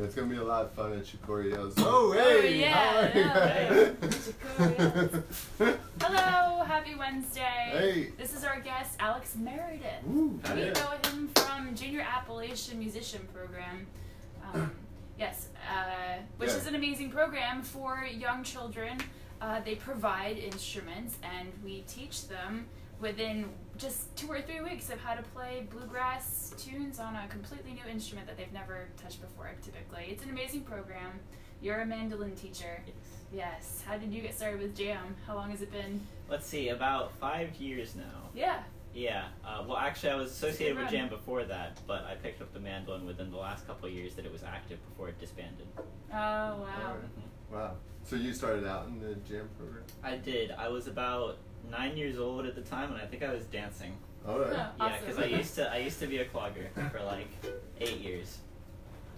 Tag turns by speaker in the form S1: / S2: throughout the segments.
S1: It's gonna be a lot of fun at Shakori Hills. Oh, hey!
S2: yeah,
S1: how are you?
S2: Hello, happy Wednesday.
S1: Hey.
S2: This is our guest, Alex Meredith.
S1: Ooh,
S2: We
S1: yeah.
S2: know him from Junior Appalachian Musician Program. Um, yes, uh, which
S1: Yeah.
S2: is an amazing program for young children. Uh, they provide instruments, and we teach them within just two or three weeks of how to play bluegrass tunes on a completely new instrument that they've never touched before. Typically, it's an amazing program. You're a mandolin teacher. Yes. yes How did you get started with jam? How long has it been?
S3: Let's see, about five years now.
S2: Yeah.
S3: Yeah. Uh, well, actually, I was associated with jam before that, but I picked up the mandolin within the last couple of years that it was active before it disbanded.
S2: Oh wow.
S1: Alright. Wow. So you started out in the jam program?
S3: I did. I was about nine years old at the time, and I think I was dancing.
S1: All right.
S2: Oh.
S3: Yeah,
S2: Awesome.
S3: because I used to. I used to be a clogger for like eight years.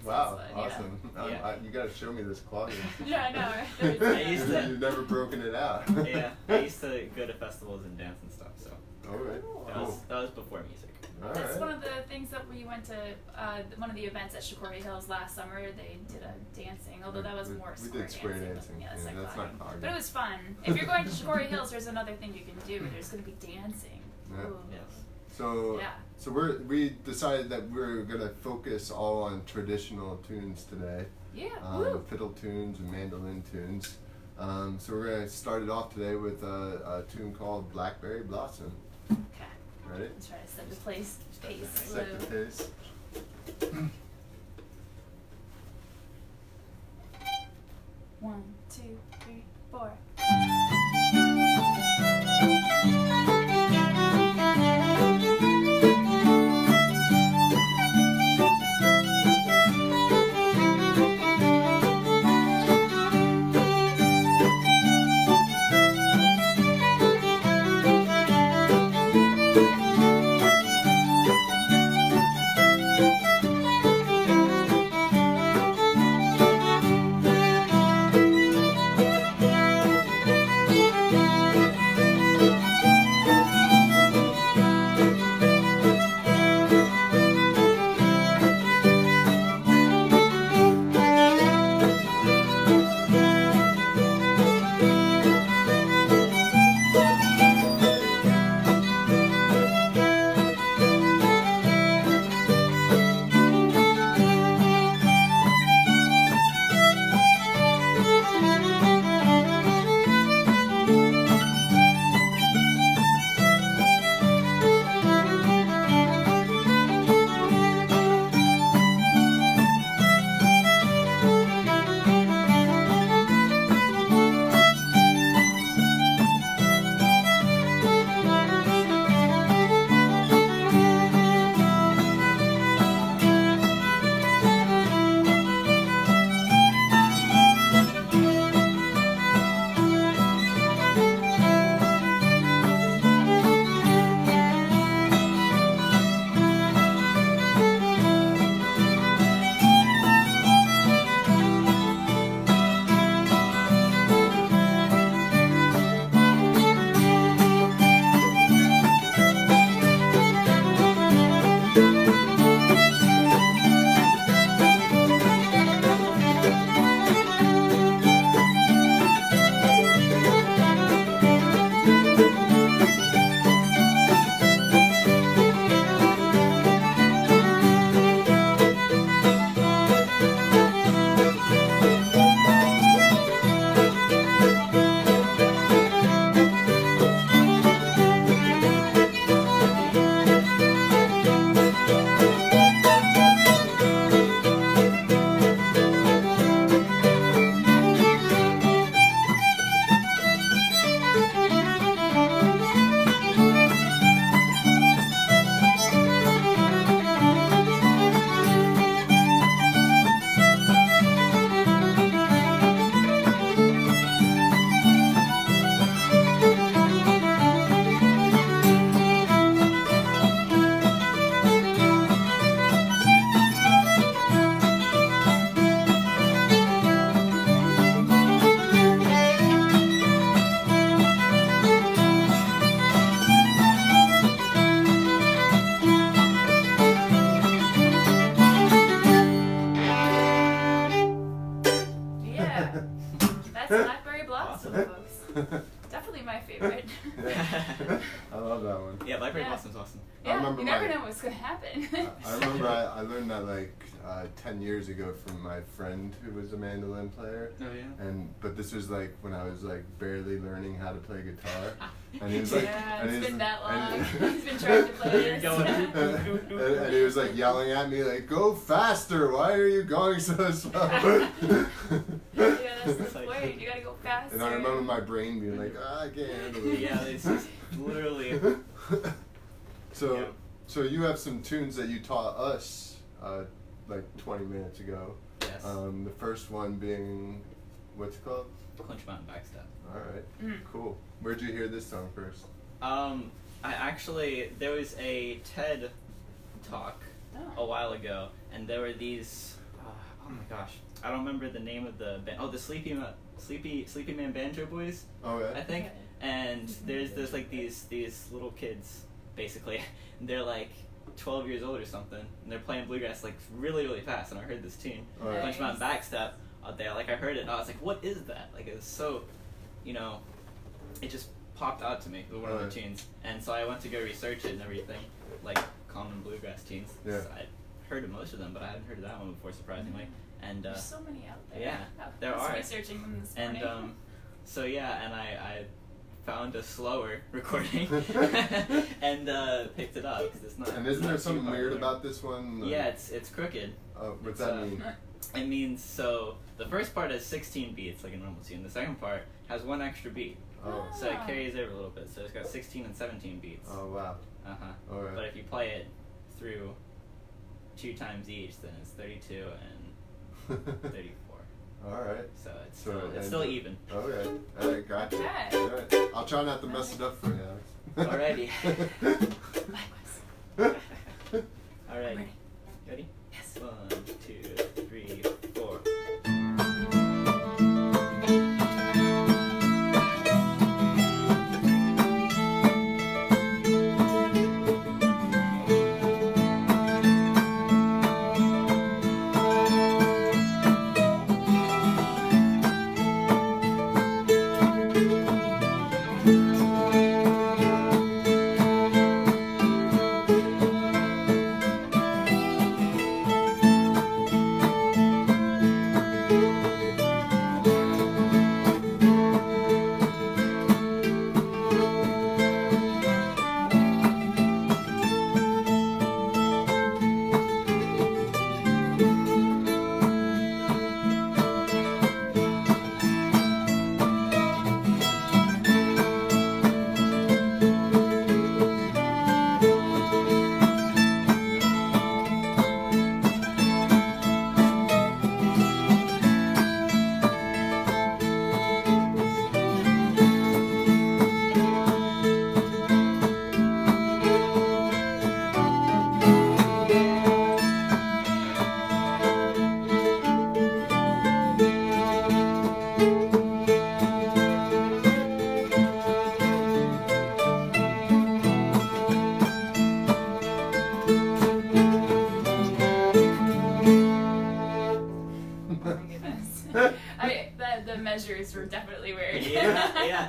S1: Wow.
S2: Sounds fun, yeah.
S1: Awesome. Um,
S3: Yeah.
S1: I, you gotta show me this clogger.
S2: Yeah, I know. right?
S3: I used to-
S1: You've never broken it out.
S3: yeah, I used to go to festivals and dance and stuff. So
S1: All right.
S3: that was that was before music.
S1: All
S2: That's
S1: right.
S2: one of the things that we went to uh, one of the events at Shakori Hills last summer. They did a dancing, although that was
S1: We-
S2: more
S1: we
S2: square
S1: did square
S2: dancing.
S1: dancing.
S2: Yeah,
S1: Yeah,
S2: that's, like
S1: that's not
S2: clogging.
S1: clogging.
S2: But it was fun. If you're going to Shakori Hills, there's another thing you can do. There's going to be dancing.
S1: Yeah.
S3: Yes.
S1: So
S2: Yeah.
S1: so we're we decided that we're gonna focus all on traditional tunes today.
S2: Yeah.
S1: um,
S2: Woo.
S1: fiddle tunes and mandolin tunes. Um, so we're gonna start it off today with a, a tune called Blackberry Blossom.
S2: Okay.
S1: Ready?
S2: Let's try to set the place pace.
S1: Set the pace.
S2: One, two, three, four.
S1: Who was a mandolin player.
S3: Oh yeah.
S1: And but this was like when I was like barely learning how to play guitar, and he was like,
S2: yeah,
S1: and
S2: it's
S1: he's-
S2: been that long. He's been trying to play
S3: You're
S2: this.
S1: and, and he was like yelling at me like, "Go faster! Why are you going so slow?"
S2: yeah, that's the
S3: like-
S2: point. You gotta go faster.
S1: And I remember my brain being like, "Ah, "I can't handle it."
S3: Yeah, it's just literally.
S1: so,
S3: Yeah.
S1: so you have some tunes that you taught us uh, like 20 minutes ago.
S3: Yes.
S1: Um, the first one being, what's it called?
S3: Clinch Mountain Backstep.
S1: All right,
S2: Mm.
S1: cool. Where'd you hear this song first?
S3: Um, I actually there was a TED talk
S2: Oh.
S3: a while ago, and there were these. Uh, oh my gosh, I don't remember the name of the band. Oh, the Sleepy Ma- Sleepy Sleepy Man Banjo Boys,
S1: Oh yeah.
S3: I think.
S2: Okay.
S3: And there's there's like these these little kids, basically. they're like 12 years old or something, and they're playing bluegrass like really really fast. And I heard this tune,
S1: All right.
S3: Clinch Mountain Backstep, out there. Like I heard it, and I was like, what is that? Like it was so, you know, it just popped out to me. It was one of the tunes, and so I went to go research it and everything, like common bluegrass tunes.
S1: Yeah.
S3: So I heard of most of them, but I hadn't heard of that one before, surprisingly. And uh,
S2: There's so many out there.
S3: yeah,
S2: I
S3: there
S2: was
S3: are.
S2: researching them this
S3: and um, so yeah, and I, I found a slower recording and uh, picked it up because it's not.
S1: and isn't
S3: not
S1: there
S3: too
S1: something weird about this one?
S3: Yeah, it's it's crooked.
S1: Oh, what's
S3: it's,
S1: that
S3: uh,
S1: mean?
S3: It means so the first part has 16 beats like a normal tune. The second part has one extra beat,
S1: Oh.
S3: so it carries over a little bit. So it's got 16 and 17 beats.
S1: Oh wow.
S3: Uh huh.
S1: All right.
S3: But if you play it through two times each, then it's 32 and 34.
S1: All right.
S3: So it's
S1: So,
S3: still, it's still even.
S1: Okay. Try not to mess it up for you, Alex.
S3: Alrighty.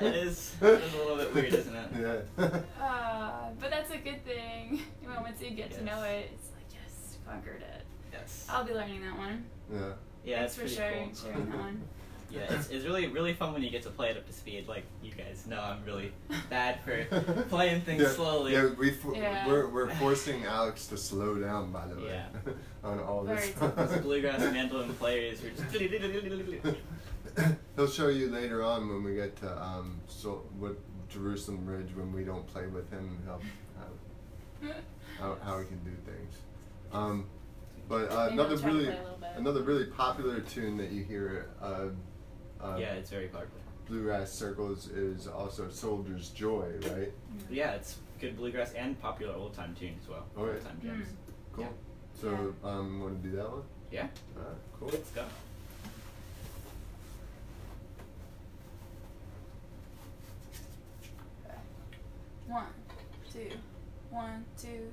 S3: yeah, yeah, it is. It is a little bit weird, isn't it?
S1: Yeah.
S2: Uh, but that's a good thing. Once you get to know it, it's like yes, conquered it.
S3: Yes.
S2: I'll be learning that one.
S1: yeah.
S3: Yeah,
S2: Thanks
S3: it's
S2: for
S3: pretty
S2: sharing
S3: cool.
S2: sharing that one.
S3: Yeah, it's, it's really really fun when you get to play it up to speed. Like you guys know, I'm really bad for playing things
S1: yeah,
S3: slowly.
S1: Yeah, we for,
S2: Yeah.
S1: we're we're forcing Alex to slow down. By the way,
S3: Yeah.
S1: on all
S2: Very
S1: this.
S3: bluegrass mandolin players were just.
S1: He'll show you later on when we get to um so what Jerusalem Ridge when we don't play with him how how, how, how he can do things. Um, but uh, another
S2: I'll try to
S1: really
S2: play a little bit.
S1: another really popular tune that you hear uh, uh,
S3: yeah, it's very popular.
S1: bluegrass circles is also Soldier's Joy, right?
S3: Yeah, it's good bluegrass and popular old time tune as well.
S1: Oh, yeah.
S3: Old time jams.
S1: Cool.
S3: Yeah.
S1: So um, want to do that one?
S3: Yeah,
S1: All right, cool.
S3: let's go.
S2: One, two, one, two.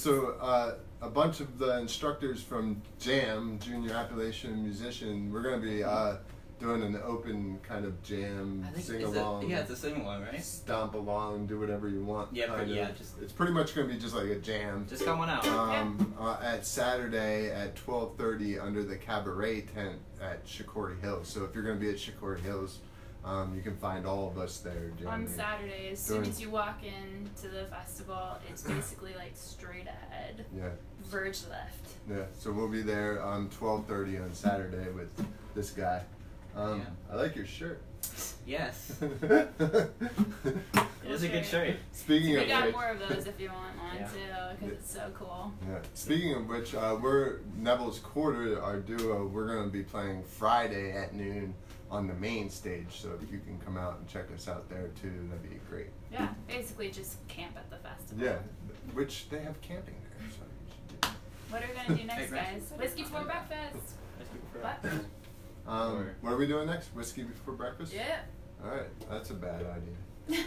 S1: So uh, a bunch of the instructors from Jam, Junior Appalachian Musician, we're gonna be uh, doing an open kind of jam, sing along.
S3: yeah, it's a sing along, right?
S1: stomp along, do whatever you want.
S3: Yeah,
S1: kind
S3: yeah, just-
S1: it's pretty much gonna be just like a jam.
S3: Just come on out.
S1: um, uh, at Saturday at twelve thirty under the cabaret tent at Shakori Hills. So if you're gonna be at Shakori Hills, um, you can find all of us there.
S2: On
S1: jamming.
S2: Saturday, as soon as you walk into the festival, it's basically like straight ahead,
S1: Yeah,
S2: verge left.
S1: yeah. So we'll be there on twelve thirty on Saturday with this guy. Um, I like your shirt.
S3: Yes.
S1: it
S3: It is a good shirt.
S1: Speaking of which.
S2: We
S1: of
S2: got
S1: which,
S2: more of those if you want one
S3: Yeah.
S2: too, because it's so cool.
S1: yeah. Speaking of which, uh, we're Neville's Quarter, our duo. We're gonna be playing Friday at noon on the main stage. So if you can come out and check us out there too, that'd be great.
S2: Yeah, basically just camp at the festival.
S1: Yeah, which they have camping there. So you should do.
S2: What are we gonna do next,
S3: Hey,
S2: guys?
S3: Brad.
S2: Whiskey before breakfast.
S3: Let's go for
S2: What?
S3: It.
S1: Um,
S3: Or-
S1: what are we doing next? Whiskey before breakfast?
S2: Yeah.
S1: All right, that's a bad idea.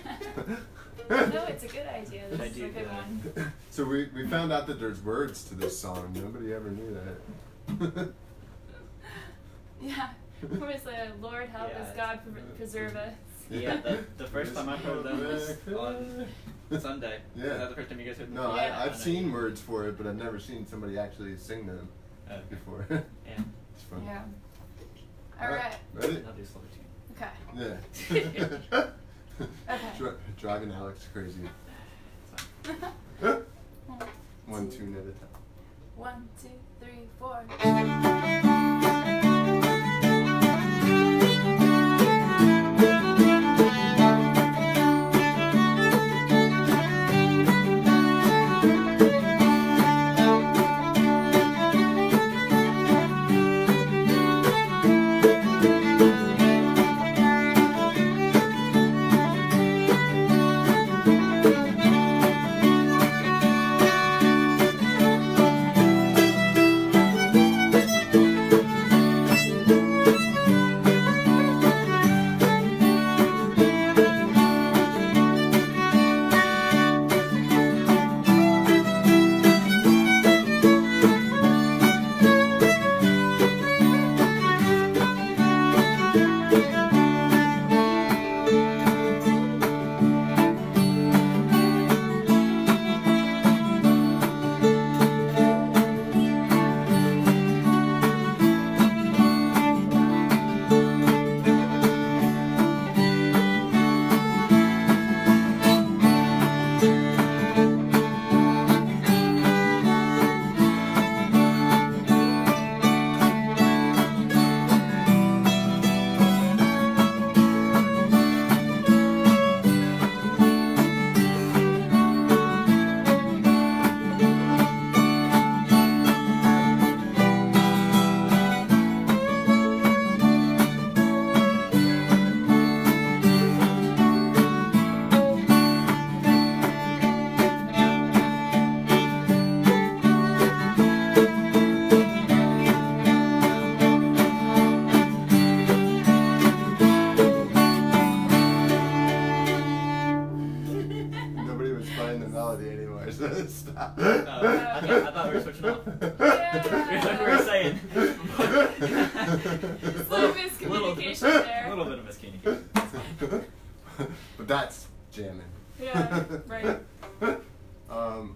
S2: no, it's a good idea. This
S3: I
S2: is a good
S3: that.
S2: one.
S1: so we, we found out that there's words to this song. Nobody ever knew that.
S2: Yeah. Where's the Lord help
S3: Yeah,
S2: us, God pre- preserve us?
S3: Yeah, the, the first time I heard them was on Sunday.
S1: Yeah.
S3: Is that the first time you guys heard them?
S1: No,
S2: Yeah.
S1: I, I've seen words for it, but I've never seen somebody actually sing them
S3: Oh, okay.
S1: before.
S3: Yeah.
S1: it's fun.
S2: Yeah. All right.
S1: Ready?
S3: I'll do slower.
S2: Okay.
S1: Yeah.
S2: Okay.
S1: Dri- driving Alex crazy. One tune at a time.
S2: One, two, three, four.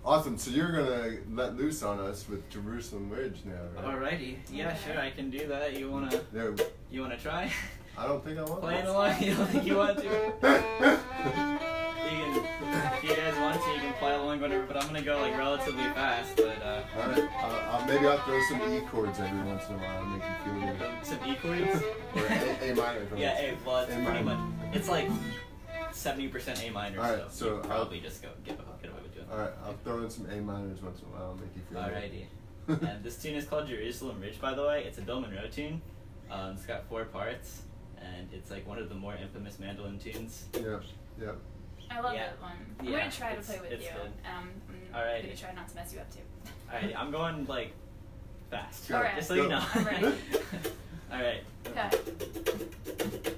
S1: Um, awesome. So you're gonna let loose on us with Jerusalem Ridge now, right?
S3: Alrighty. Yeah, sure, I can do that. You wanna
S1: There,
S3: you wanna try?
S1: I don't think I want.
S3: Playing
S1: that.
S3: along? You don't think you want to? You can, if you guys want to, you can play along whatever. But I'm gonna go like relatively fast. But uh,
S1: All right. Uh, uh, maybe I'll throw some E chords every once in a while and make you feel good.
S3: some E chords.
S1: Or A, a minor. chords.
S3: Yeah, A. Well, it's
S1: A
S3: pretty
S1: minor.
S3: much. It's like seventy percent A minor.
S1: Alright,
S3: so,
S1: so
S3: you
S1: I'll-
S3: probably just go get, get away with doing.
S1: All right. I'll throw in some A minors once in a while and make you feel
S3: Alrighty. and this tune is called Jerusalem Ridge, by the way. It's a Bill Monroe tune. Um, it's got four parts, and it's like one of the more infamous mandolin tunes.
S1: Yeah. Yeah.
S2: I love
S3: Yeah.
S2: that one. I'm
S3: Yeah,
S2: gonna try to
S3: it's-
S2: play with
S3: it's
S2: you.
S3: good.
S2: Um, I'm
S3: Alrighty.
S2: gonna try not to mess you up too.
S3: Alright, I'm going like fast.
S1: Go,
S2: Alright.
S3: Just so
S1: go.
S3: you know.
S2: I'm ready.
S3: Alright.
S2: Okay.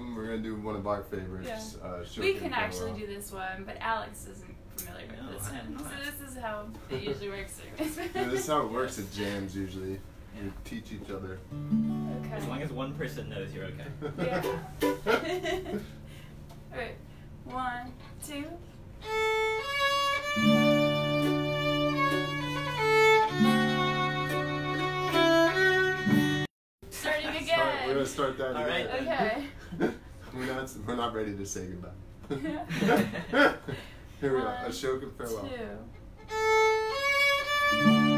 S1: Last one, we're gonna do one of our favorites.
S2: Yeah.
S1: Uh,
S2: we can actually do this one, but Alex isn't familiar with
S3: No,
S2: this one.
S3: not.
S2: So this is how it usually works.
S1: Yeah, this is how it works at jams usually. We
S3: Yeah.
S1: teach each other.
S2: Okay.
S3: As long as one person knows, you're okay.
S2: Yeah. Alright. One, two.
S1: Gonna start that
S3: All right,
S1: again.
S2: Okay.
S1: we're not. We're not ready to say goodbye. Here we go.
S2: One,
S1: Ashokan farewell.
S2: Two.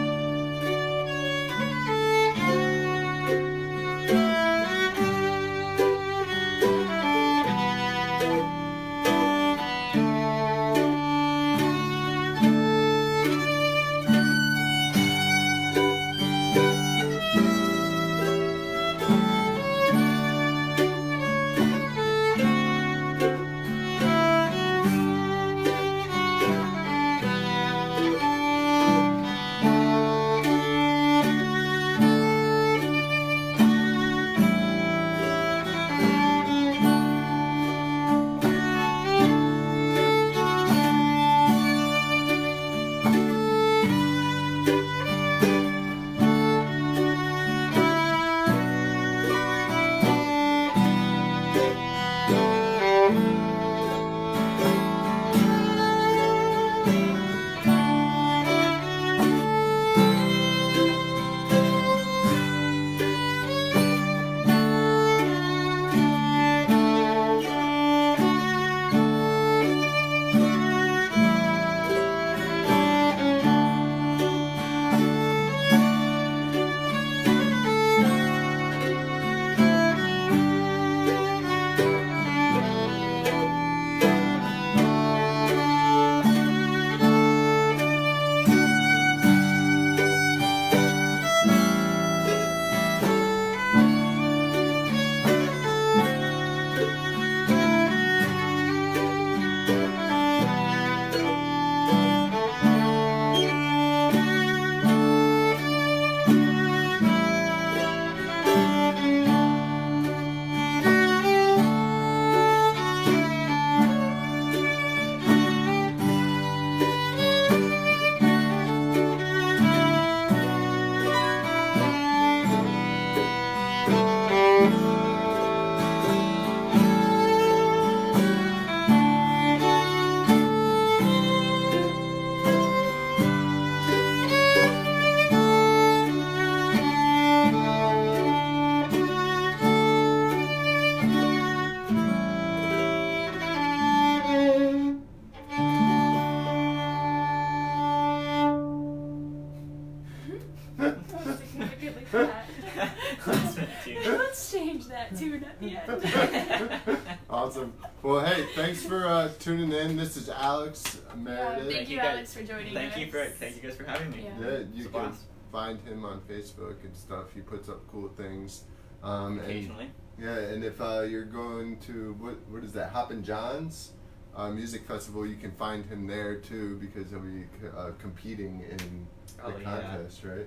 S3: Let's do-
S2: Let's change that tune at the end.
S1: Awesome. Well, hey, thanks for uh, tuning in. This is Alex Meredith.
S2: thank
S3: Thank
S2: you,
S3: you guys-
S2: Alex, for joining
S3: Thank
S2: us.
S3: you for thank you guys for having me.
S2: Yeah.
S1: Yeah, you
S3: a
S1: can
S3: blast.
S1: find him on Facebook and stuff. He puts up cool things. Um, and
S3: Occasionally.
S1: Yeah, and if uh, you're going to what what is that Hoppin' John's uh, music festival, you can find him there too because he'll be uh, competing in
S3: Oh,
S1: the
S3: yeah.
S1: contest, right?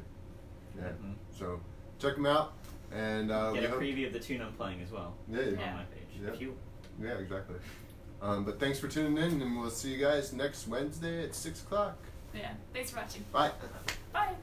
S1: Yeah.
S3: Mhm.
S1: So check him out, and uh,
S3: Get
S1: we
S3: a
S1: hope-
S3: preview of the tune I'm playing as well.
S1: Yeah, yeah.
S3: On my page.
S1: Yeah.
S3: If you
S1: Yeah, exactly. Um, but thanks for tuning in, and we'll see you guys next Wednesday at six o'clock.
S2: Yeah. Thanks for watching.
S1: Bye.
S2: Bye.